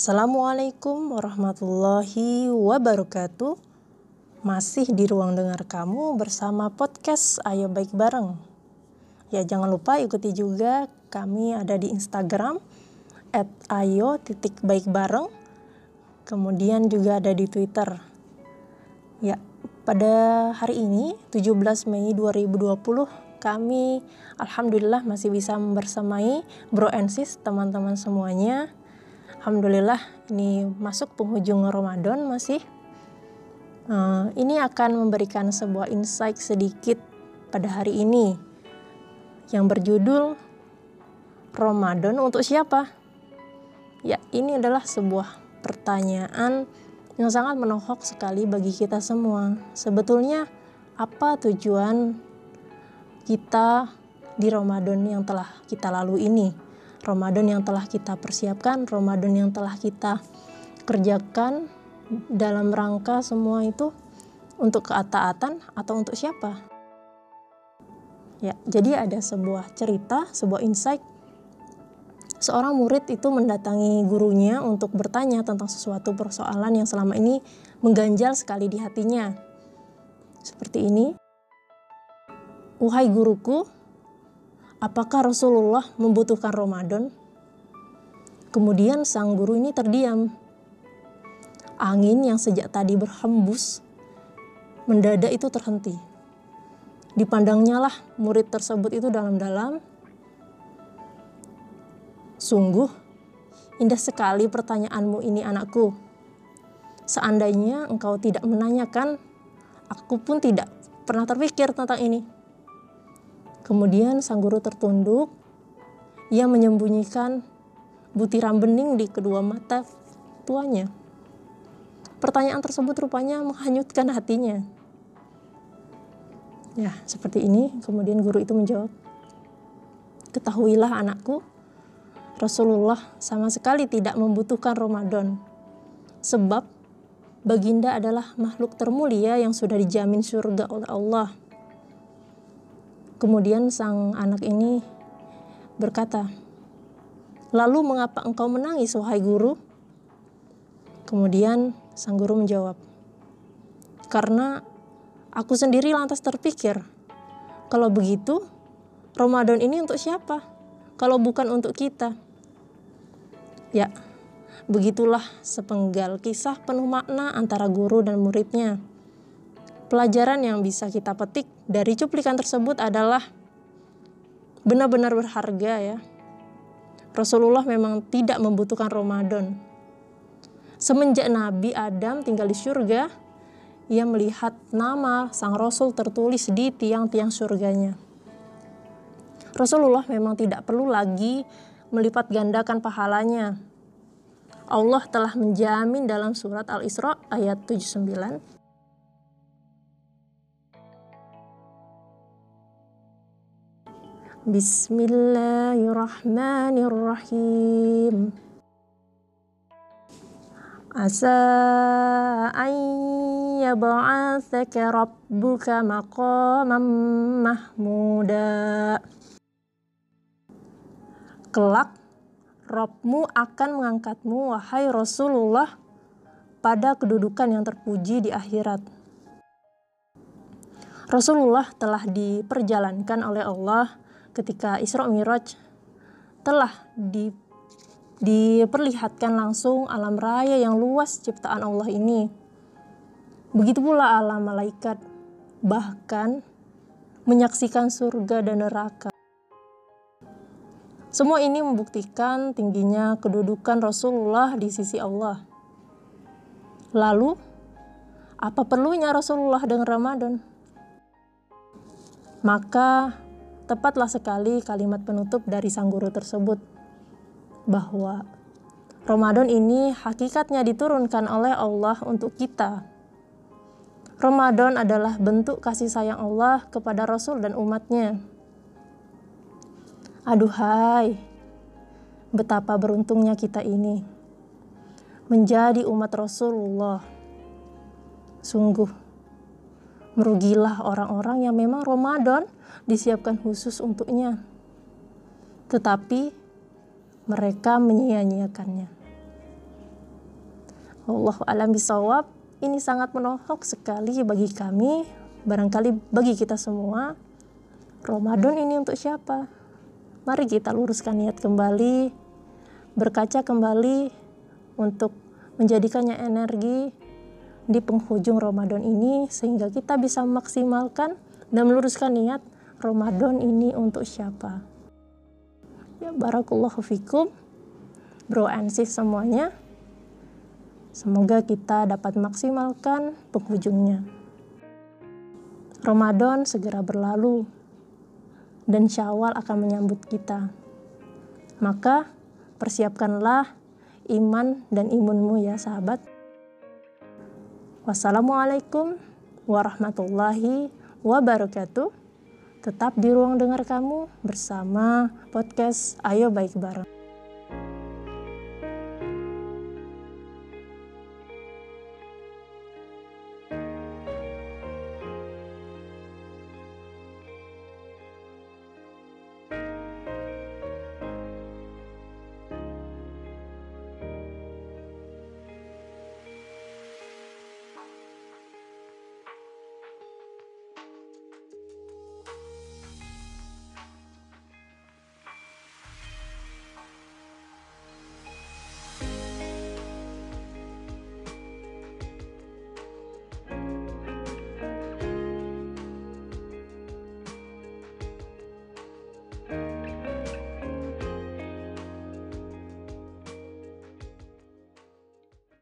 Assalamualaikum warahmatullahi wabarakatuh. Masih di ruang dengar kamu bersama podcast Ayo Baik Bareng. Ya jangan lupa ikuti juga kami ada di Instagram at ayo. Kemudian juga ada di Twitter. Ya, pada hari ini 17 Mei 2020 kami alhamdulillah masih bisa bersamai bro and sis teman-teman semuanya Alhamdulillah ini masuk penghujung Ramadan masih. Uh, ini akan memberikan sebuah insight sedikit pada hari ini yang berjudul Ramadan untuk siapa? Ya, ini adalah sebuah pertanyaan yang sangat menohok sekali bagi kita semua. Sebetulnya apa tujuan kita di Ramadan yang telah kita lalui ini? Ramadan yang telah kita persiapkan, Ramadan yang telah kita kerjakan dalam rangka semua itu untuk keataatan atau untuk siapa? Ya, jadi ada sebuah cerita, sebuah insight. Seorang murid itu mendatangi gurunya untuk bertanya tentang sesuatu persoalan yang selama ini mengganjal sekali di hatinya. Seperti ini. Wahai guruku, apakah Rasulullah membutuhkan Ramadan? Kemudian sang guru ini terdiam. Angin yang sejak tadi berhembus mendadak itu terhenti. Dipandangnya lah murid tersebut itu dalam-dalam. Sungguh indah sekali pertanyaanmu ini anakku. Seandainya engkau tidak menanyakan, aku pun tidak pernah terpikir tentang ini. Kemudian sang guru tertunduk. Ia menyembunyikan butiran bening di kedua mata tuanya. Pertanyaan tersebut rupanya menghanyutkan hatinya. Ya, seperti ini. Kemudian guru itu menjawab, Ketahuilah anakku, Rasulullah sama sekali tidak membutuhkan Ramadan. Sebab baginda adalah makhluk termulia yang sudah dijamin surga oleh Allah. Kemudian sang anak ini berkata, "Lalu mengapa engkau menangis, wahai guru?" Kemudian sang guru menjawab, "Karena aku sendiri lantas terpikir, kalau begitu Ramadan ini untuk siapa? Kalau bukan untuk kita?" Ya, begitulah sepenggal kisah penuh makna antara guru dan muridnya. Pelajaran yang bisa kita petik dari cuplikan tersebut adalah benar-benar berharga ya. Rasulullah memang tidak membutuhkan Ramadan. Semenjak Nabi Adam tinggal di surga, ia melihat nama sang Rasul tertulis di tiang-tiang surganya. Rasulullah memang tidak perlu lagi melipat gandakan pahalanya. Allah telah menjamin dalam surat Al-Isra ayat 79 Bismillahirrahmanirrahim. Asa an yab'atsaka rabbuka maqaman mahmuda. Kelak Robmu akan mengangkatmu wahai Rasulullah pada kedudukan yang terpuji di akhirat. Rasulullah telah diperjalankan oleh Allah ketika Isra Miraj telah di, diperlihatkan langsung alam raya yang luas ciptaan Allah ini. Begitu pula alam malaikat, bahkan menyaksikan surga dan neraka. Semua ini membuktikan tingginya kedudukan Rasulullah di sisi Allah. Lalu, apa perlunya Rasulullah dengan Ramadan? Maka Tepatlah sekali kalimat penutup dari sang guru tersebut bahwa Ramadan ini hakikatnya diturunkan oleh Allah untuk kita. Ramadan adalah bentuk kasih sayang Allah kepada Rasul dan umatnya. Aduhai, betapa beruntungnya kita ini menjadi umat Rasulullah. Sungguh, merugilah orang-orang yang memang Ramadan disiapkan khusus untuknya. Tetapi mereka menyia-nyiakannya. Wallahu alam bisawab. Ini sangat menohok sekali bagi kami, barangkali bagi kita semua. Ramadan ini untuk siapa? Mari kita luruskan niat kembali, berkaca kembali untuk menjadikannya energi di penghujung Ramadan ini sehingga kita bisa memaksimalkan dan meluruskan niat Ramadan ini untuk siapa. Ya barakallahu fikum. Bro and sis semuanya. Semoga kita dapat maksimalkan penghujungnya. Ramadan segera berlalu dan Syawal akan menyambut kita. Maka persiapkanlah iman dan imunmu ya sahabat. Wassalamualaikum warahmatullahi wabarakatuh. Tetap di ruang dengar kamu bersama podcast Ayo Baik Bareng.